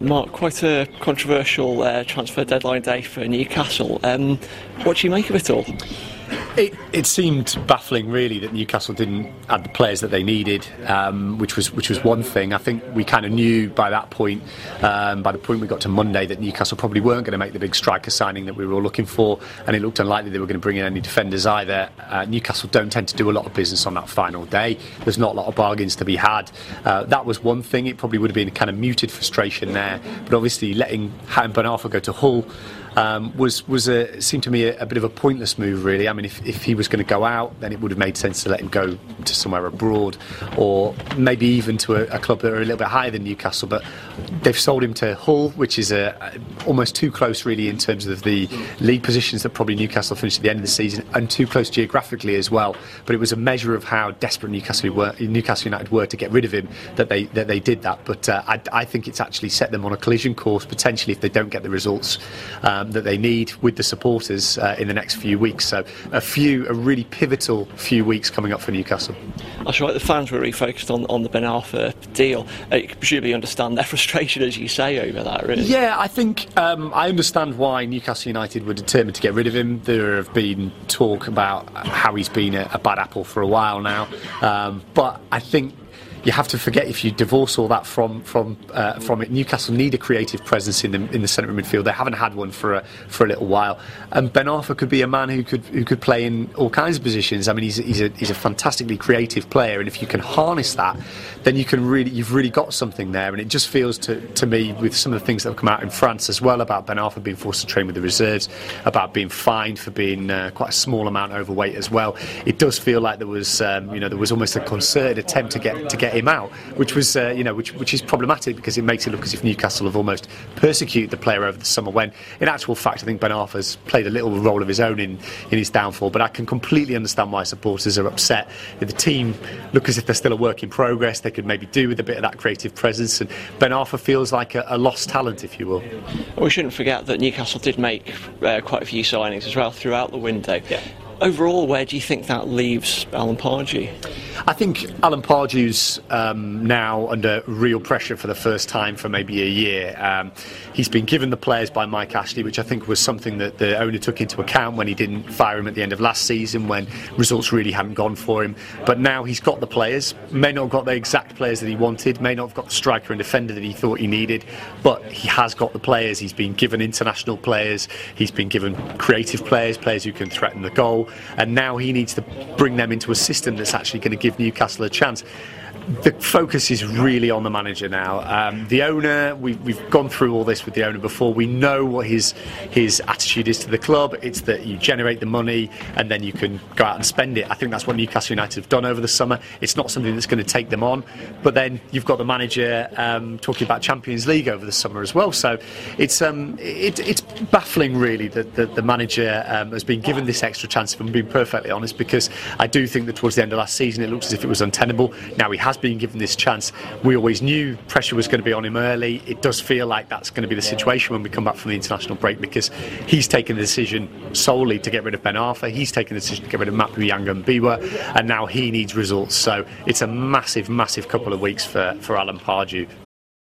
Mark, quite a controversial uh, transfer deadline day for Newcastle. Um, what do you make of it all? It, it, seemed baffling, really, that Newcastle didn't add the players that they needed, um, which was which was one thing. I think we kind of knew by that point, um, by the point we got to Monday, that Newcastle probably weren't going to make the big striker signing that we were all looking for, and it looked unlikely they were going to bring in any defenders either. Uh, Newcastle don't tend to do a lot of business on that final day. There's not a lot of bargains to be had. Uh, that was one thing. It probably would have been a kind of muted frustration there, but obviously letting Hatem Ben go to Hull um, was was a, seemed to me a, a, bit of a pointless move, really. I mean, if, if he was going to go out, then it would have made sense to let him go to somewhere abroad, or maybe even to a, a club that are a little bit higher than Newcastle. But they've sold him to Hull, which is a, almost too close, really, in terms of the league positions that probably Newcastle finished at the end of the season, and too close geographically as well. But it was a measure of how desperate Newcastle were, Newcastle United were to get rid of him that they that they did that. But uh, I, I, think it's actually set them on a collision course potentially if they don't get the results. Um, that they need with the supporters uh, in the next few weeks. So a few, a really pivotal few weeks coming up for Newcastle. I feel like the fans were really focused on, on the Ben Arfa deal. Uh, you presumably understand their frustration, as you say, over that, really. Yeah, I think um, I understand why Newcastle United were determined to get rid of him. There have been talk about how he's been a, a bad apple for a while now. Um, but I think you have to forget if you divorce all that from from uh, from it. Newcastle need a creative presence in the in the centre midfield. They haven't had one for a for a little while. And Ben Arfa could be a man who could who could play in all kinds of positions. I mean, he's he's a he's a fantastically creative player, and if you can harness that, then you can really you've really got something there. And it just feels to to me with some of the things that have come out in France as well about Ben Arfa being forced to train with the reserves, about being fined for being uh, quite a small amount overweight as well. It does feel like there was um, you know there was almost a concerted attempt to get to get get him out, which was uh, you know which which is problematic because it makes it look as if Newcastle have almost persecuted the player over the summer. When in actual fact, I think Ben Arfa's played a little role of his own in in his downfall. But I can completely understand why supporters are upset. The team look as if they're still a work in progress. They could maybe do with a bit of that creative presence, and Ben Arfa feels like a, a lost talent, if you will. We shouldn't forget that Newcastle did make uh, quite a few signings as well throughout the window. Yeah overall, where do you think that leaves Alan Pardew? I think Alan Pardew's um, now under real pressure for the first time for maybe a year. Um, he's been given the players by Mike Ashley, which I think was something that the owner took into account when he didn't fire him at the end of last season when results really hadn't gone for him. But now he's got the players, may not have got the exact players that he wanted, may not have got the striker and defender that he thought he needed, but he has got the players. He's been given international players, he's been given creative players, players who can threaten the goal and now he needs to bring them into a system that's actually going to give Newcastle a chance the focus is really on the manager now. Um, the owner, we, we've gone through all this with the owner before. We know what his his attitude is to the club. It's that you generate the money and then you can go out and spend it. I think that's what Newcastle United have done over the summer. It's not something that's going to take them on. But then you've got the manager um, talking about Champions League over the summer as well. So it's um, it, it's baffling really that, that the manager um, has been given this extra chance. If I'm being perfectly honest, because I do think that towards the end of last season it looked as if it was untenable. Now he has been given this chance. We always knew pressure was going to be on him early. It does feel like that's going to be the situation when we come back from the international break because he's taken the decision solely to get rid of Ben Arfa. He's taken the decision to get rid of Mapou Yanga-Mbiwa. And now he needs results. So it's a massive, massive couple of weeks for, for Alan Pardew.